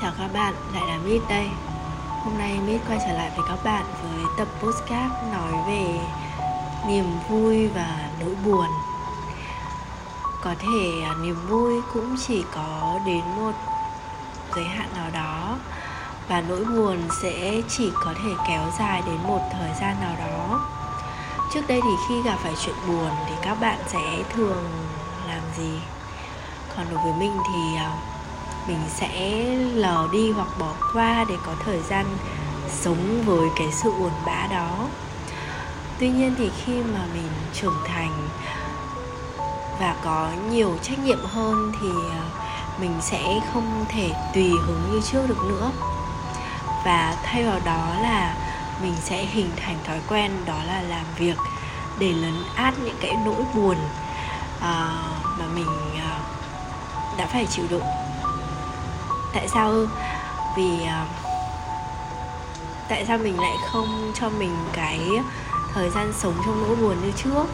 Chào các bạn, lại là Mít đây. Hôm nay Mít quay trở lại với các bạn với tập postcard nói về niềm vui và nỗi buồn. Có thể à, niềm vui cũng chỉ có đến một giới hạn nào đó Và nỗi buồn sẽ chỉ có thể kéo dài đến một thời gian nào đó. Trước đây thì khi gặp phải chuyện buồn thì các bạn sẽ thường làm gì? Còn đối với mình thì à, mình sẽ lờ đi hoặc bỏ qua để có thời gian sống với cái sự buồn bã đó. Tuy nhiên thì khi mà mình trưởng thành và có nhiều trách nhiệm hơn thì ờ, mình sẽ không thể tùy hứng như trước được nữa. Và thay vào đó là mình sẽ hình thành thói quen đó là làm việc để lấn át những cái nỗi buồn ờ, mà mình ờ, đã phải chịu đựng tại sao vì ờ, tại sao mình lại không cho mình cái thời gian sống trong nỗi buồn như trước?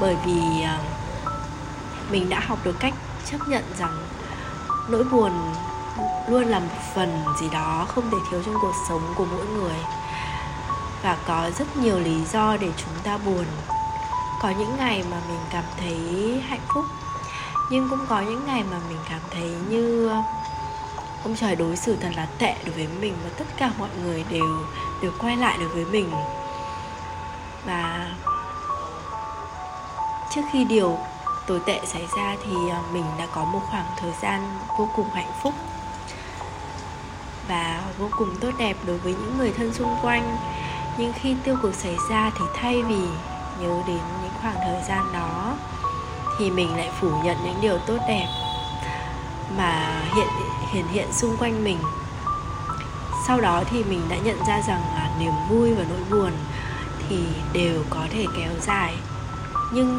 Bởi vì ờ, mình đã học được cách chấp nhận rằng nỗi buồn luôn là một phần gì đó không thể thiếu trong cuộc sống của mỗi người. Và có rất nhiều lý do để chúng ta buồn. Có những ngày mà mình cảm thấy hạnh phúc, nhưng cũng có những ngày mà mình cảm thấy như ông trời đối xử thật là tệ đối với mình và tất cả mọi người đều đều quay lại đối với mình. Và trước khi điều tồi tệ xảy ra thì à, mình đã có một khoảng thời gian vô cùng hạnh phúc và vô cùng tốt đẹp đối với những người thân xung quanh. Nhưng khi tiêu cực xảy ra thì thay vì nhớ đến những khoảng thời gian đó thì mình lại phủ nhận những điều tốt đẹp mà hiện hiện hiện xung quanh mình. Sau đó thì mình đã nhận ra rằng là niềm vui và nỗi buồn thì đều có thể kéo dài. Nhưng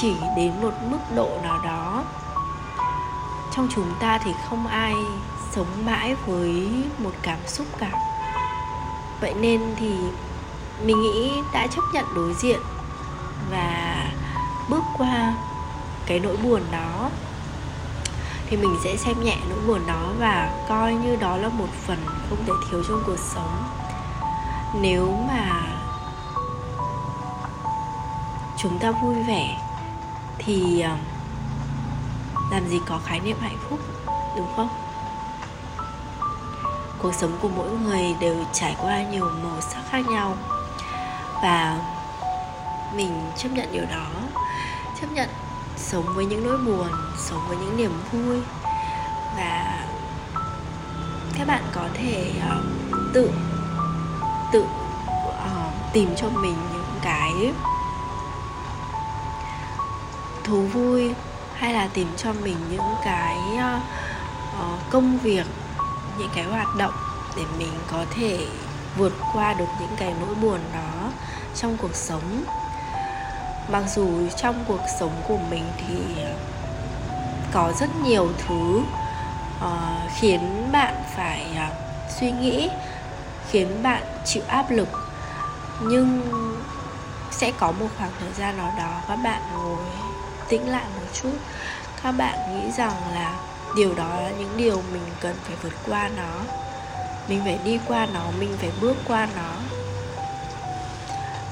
chỉ đến một mức độ nào đó, trong chúng ta thì không ai sống mãi với một cảm xúc cả. Vậy nên thì mình nghĩ đã chấp nhận đối diện và bước qua cái nỗi buồn đó thì mình sẽ xem nhẹ nỗi buồn đó và coi như đó là một phần không thể thiếu trong cuộc sống. Nếu mà chúng ta vui vẻ thì ờ, làm gì có khái niệm hạnh phúc, đúng không? Cuộc sống của mỗi người đều trải qua nhiều màu sắc khác nhau và mình chấp nhận điều đó, chấp nhận sống với những nỗi buồn sống với những niềm vui. Và các bạn có thể uh, tự tự uh, tìm cho mình những cái thú vui hay là tìm cho mình những cái uh, công việc những cái hoạt động để mình có thể vượt qua được những cái nỗi buồn đó trong cuộc sống mặc dù trong cuộc sống của mình thì có rất nhiều thứ uh, khiến bạn phải uh, suy nghĩ khiến bạn chịu áp lực. Nhưng sẽ có một khoảng thời gian nào đó các bạn ngồi tĩnh lại một chút. Các bạn nghĩ rằng là điều đó là những điều mình cần phải vượt qua nó. Mình phải đi qua nó mình phải bước qua nó.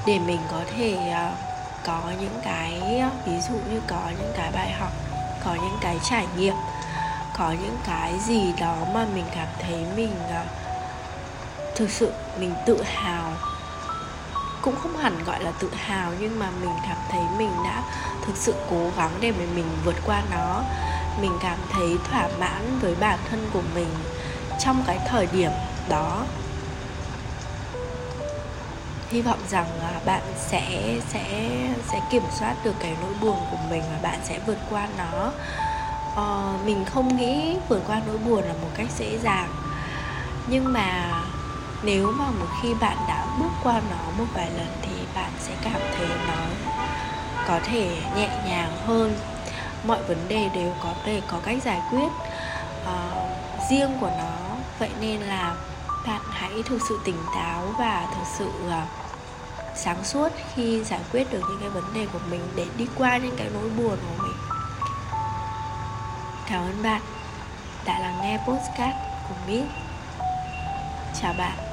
Để mình có thể uh, có những cái, ví dụ như có những cái bài học, có những cái trải nghiệm, có những cái gì đó mà mình cảm thấy mình ờ, thực sự mình tự hào. Cũng không hẳn gọi là tự hào, nhưng mà mình cảm thấy mình đã thực sự cố gắng để mà mình vượt qua nó. Mình cảm thấy thỏa mãn với bản thân của mình trong cái thời điểm đó hy vọng rằng à, bạn sẽ sẽ sẽ kiểm soát được cái nỗi buồn của mình và bạn sẽ vượt qua nó. Ờ, mình không nghĩ vượt qua nỗi buồn là một cách dễ dàng. Nhưng mà nếu mà một khi bạn đã bước qua nó một vài lần thì bạn sẽ cảm thấy nó có thể nhẹ nhàng hơn. Mọi vấn đề đều có thể có cách giải quyết uh, riêng của nó. Vậy nên là bạn hãy thực sự tỉnh táo và thực sự ờ, sáng suốt khi giải quyết được những cái vấn đề của mình để đi qua những cái nỗi buồn của mình cảm ơn bạn đã lắng nghe postcard của Mít. Chào bạn.